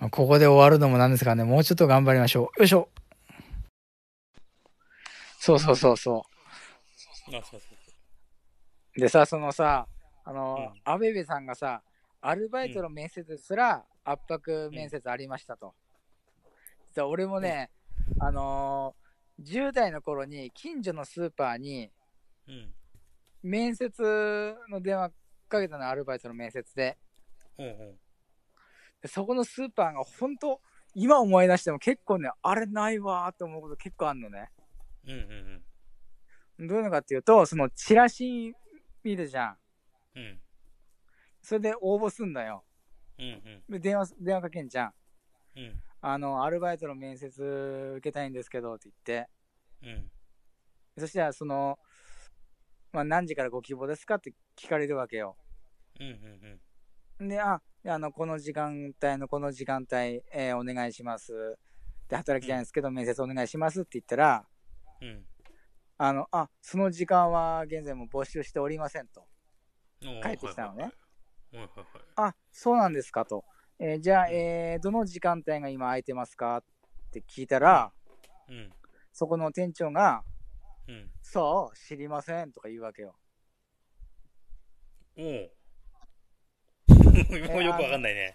まあここで終わるのもなんですがね、もうちょっと頑張りましょう。よいしょ。そうそうそうそう。でさ、そのさ、あの、うんアベベさんがさ、アルバイトの面接すら圧迫面接ありましたと。実は俺もね、あのー10代の頃に近所のスーパーにうん。面接の電話かけたの、アルバイトの面接で。うんうん。でそこのスーパーが本当今思い出しても結構ね、あれないわーって思うこと結構あんのね。うんうんうん。どういうのかっていうと、そのチラシ見るじゃん。うん。それで応募すんだよ。うんうん。で、電話、電話かけんじゃん。うん。あの、アルバイトの面接受けたいんですけどって言って。うん。そしたら、その、まあ、何時からご希望ですかって聞かれるわけよ。うんうんで、あ、あの、この時間帯のこの時間帯、えーお願いします。で、働きたいんですけど、面接お願いしますって言ったら、うん。あの、あ、その時間は現在も募集しておりませんと。うん。帰ってきたのね。あ、そうなんですかと。えーじゃあ、えーどの時間帯が今空いてますかって聞いたら、うん。そこの店長が、うん。そう、知りませんとか言うわけよ。おう。もうよくわかんないね。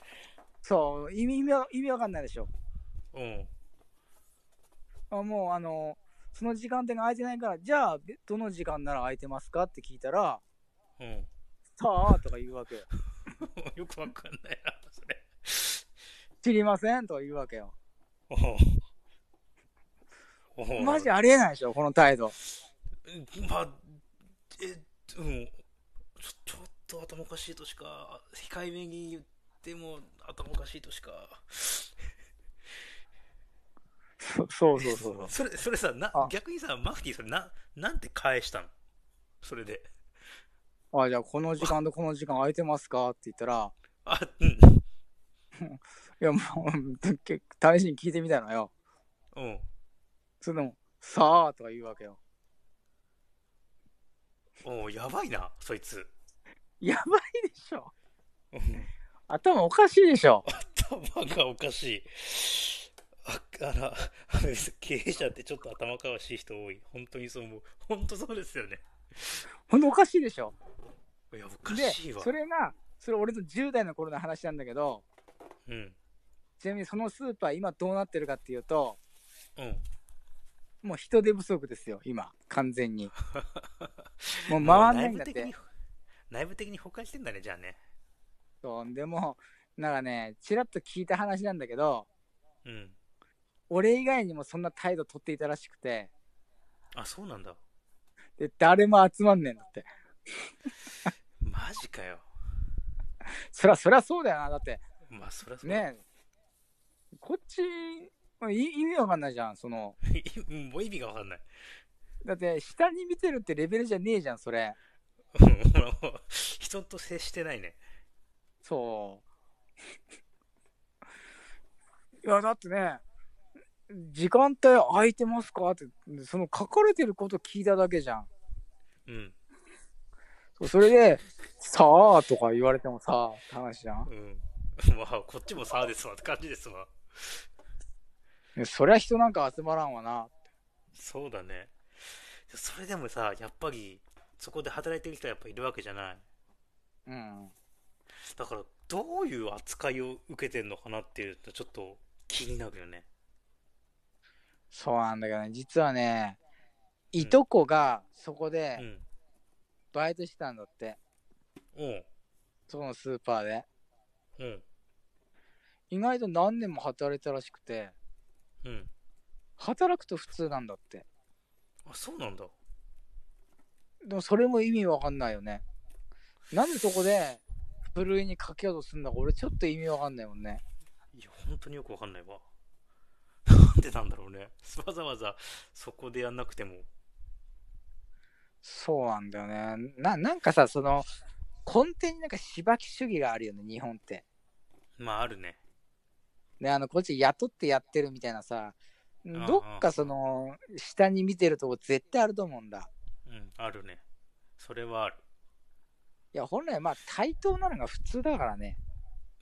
そう、意味、意味わ意味わかんないでしょ。うん。あもう、あの、その時間帯が空いてないから、じゃあ、べどの時間なら空いてますかって聞いたら、うん。さあとか言うわけよ。よくわかんないな、それ。知りませんとか言うわけよ。おうおうマジありえないでしょ、この態度。まあ、え、うん。と頭おかしいとしか、控えめに言っても頭おかしいとしか。そそうそうそうそう。それ、それさ、なあ、逆にさ、マフティーそれな、なんて返したの？それで。あ、じゃあ、この時間とこの時間空いてますか？って言ったら、あ、うん。いや、もう、け試しに聞いてみたのよ。うん。それでも、さあとか言うわけよ。おうやばいな、そいつ。やばいでしょ。うん頭おかしいでしょ。頭がおかしい。ああら、あの経営者ってちょっと頭おかしい人多い。本当にそう思う。本当そうですよね。ほんとおかしいでしょ。いや、おかでしいわ。、それが、それ俺の10代の頃の話なんだけど、うん。ちなみにそのスーパー今どうなってるかっていうと、うん。もう人手不足ですよ、今、完全に。もう回んないんだって内部的に。崩壊してんだね、じゃあね。そう、でも、なんかね、ちらっと聞いた話なんだけど、うん。俺以外にもそんな態度取っていたらしくて、あ、そうなんだ。で、誰も集まんねえんだって。マジかよ。そら、そりゃそうだよな、だって。まあ、そりゃそうだ。ねえ、こっち、ま意味わかんないじゃん、その。う んもう意味がわかんない。だって、下に見てるってレベルじゃねえじゃん、それ。人と接してないね。そう。いや、だってね、時間帯空いてますかって、その書かれてること聞いただけじゃん。うん。そうそれで、さあとか言われてもさあって話じゃん。うん。まあ、こっちもさあですわって感じですわ。そりゃ人なんか集まらんわな。そうだね。それでもさ、やっぱり、そこで働いてる人はやっぱいるわけじゃない。うん。だから、どういう扱いを受けてんのかなっていうと、ちょっと気になるよね。そうなんだけどね、実はね、いとこがそこうでん。バイトしてたんだって、うん。そこのスーパーで。うん。意外と何年も働いたらしくて、うん。働くと普通なんだって。あ、そうなんだ。でもそれも意味わかんないよね。なんでそこで、ふるいにかけようとすんだか、俺ちょっと意味わかんないもんね。いや、本当によくわかんないわ。なんでなんだろうね。わざわざそこでやんなくても。そうなんだよね。な、なんかさ、その、根底になんか芝木主義があるよね、日本って。まあ、あるね。ね、あの、こっち雇ってやってるみたいなさ、あどっかその、下に見てるとこ絶対あると思うんだ。うん、あるね。それはある。いや、本来まあ対等なのが普通だからね。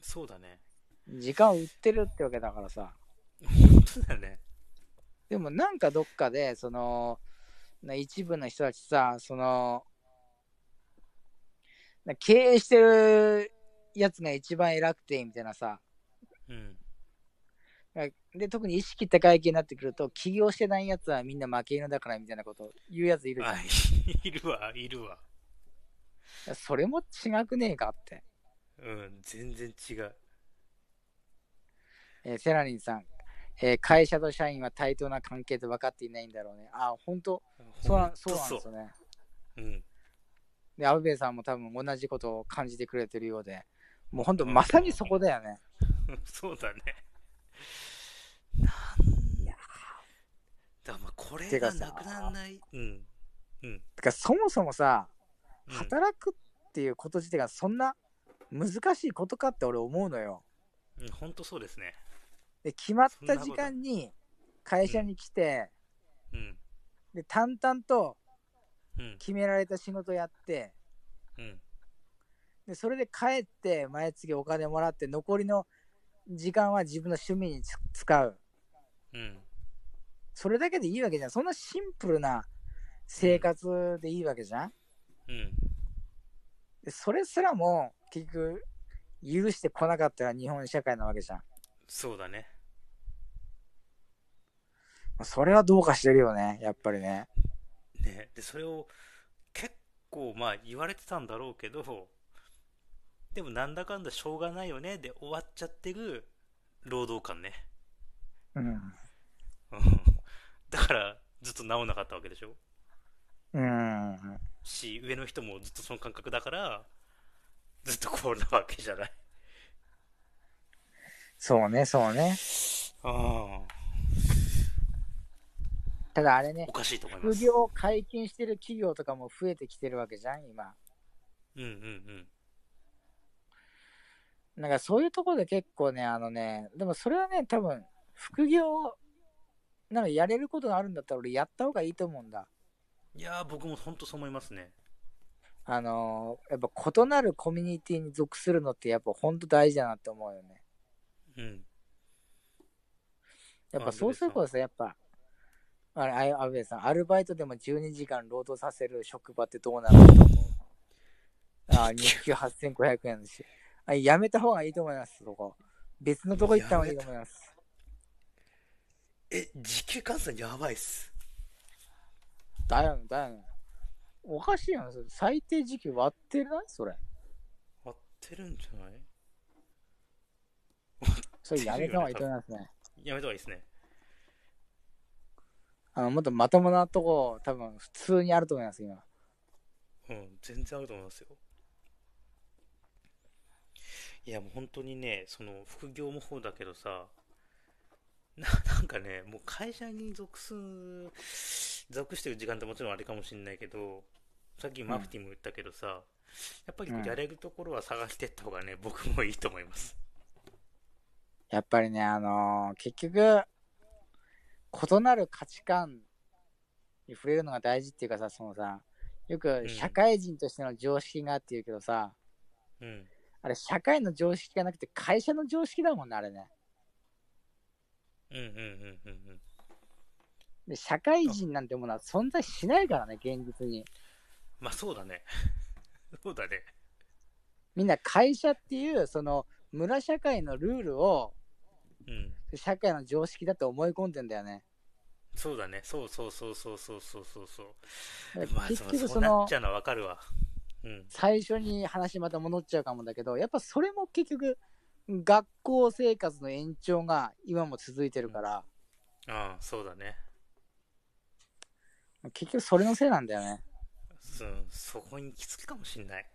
そうだね。時間を売ってるってわけだからさ。本当だよね。でもなんかどっかで、その、な一部の人たちさ、その、な経営してるやつが一番偉くて、みたいなさ。うん。で、特に意識高い系になってくると、起業してないやつはみんな負け犬だからみたいなこと言うやついるじゃん。あ、いるわ、いるわ。それも違くねえかって。うん、全然違う。えーセラリンさん、えー会社と社員は対等な関係と分かっていないんだろうね。あ、本当？そうなんそうなんですよね。うん。で、アブベイさんも多分同じことを感じてくれてるようで、もう本当まさにそこだよね。そうだね。なんだからまあこれがなくならない。うん。うん。てか、そもそもさ、うん働くっていうこと自体がそんな難しいことかって俺思うのよ。うん、本当そうですね。で、決まった時間に会社に来て、うん。で、淡々とうん。決められた仕事やって、うん。で、それで帰って毎月お金もらって、残りの時間は自分の趣味につ使う。うん。それだけでいいわけじゃん。そんなシンプルな生活でいいわけじゃん。うん。でそれすらも結局許してこなかったら日本社会なわけじゃん。そうだね。まあそれはどうかしてるよね、やっぱりね。ね。で、それを結構まあ言われてたんだろうけど、でもなんだかんだしょうがないよねで終わっちゃってる労働感ね。うん。うんだからずっと治んなかったわけでしょ？うん。し、上の人もずっとその感覚だから、ずっとこうなわけじゃない。そうね、そうね。ああ。ただあれねお、かしいと思います。副業解禁してる企業とかも増えてきてるわけじゃん、今。うんうんうん。なんかそういうところで結構ね、あのね、でもそれはね、多分、副業、なんかやれることがあるんだったら俺やった方がいいと思うんだ。いやー、僕も本当そう思いますね。あのーやっぱ異なるコミュニティに属するのってやっぱ本当大事だなって思うよね。うん。やっぱそうするとさ、やっぱ、あれ、あやアベさん、アルバイトでも12時間労働させる職場ってどうなるの？と思う。ああ、日給8500円だし。あやめた方がいいと思います、そこ。別のとこ行った方がいいと思います。え、時給換算やばいっす。だよね、だよね。おかしいよ最低時給割ってない？それ。合ってるんじゃない？それやめた方がいいと思いますね。やめた方がいいですね。あの、もっとまともなとこ、多分普通にあると思います、今。うん、全然あると思いますよ。いや、もう本当にね、その、副業もそうだけどさ、な なんかね、もう会社に属す、属してる時間ってもちろんあれかもしれないけど、さっきマフティも言ったけどさ、やっぱりやれるところは探していった方がね、僕もいいと思います。やっぱりね、あのー結局、異なる価値観に触れるのが大事っていうかさ、そのさ、よくん社会人としての常識がっていうけどさ、うん。あれ社会の常識がなくて会社の常識だもんね、あれね。うんうんうんうんうん。で社会人なんてものは存在しないからね、現実に。まあそうだね。そうだね。みんな会社っていう、その村社会のルールをうん。社会の常識だと思い込んでんだよね。そうだね。そうそうそうそうそうそうそうそう。まあ、結局そのそうなっちゃうのはわかるわ。うん。最初に話また戻っちゃうかもだけどやっぱそれも結局学校生活の延長が今も続いてるからああ、そうだね。結局それのせいなんだよねうん、そこに行き着くかもしんない。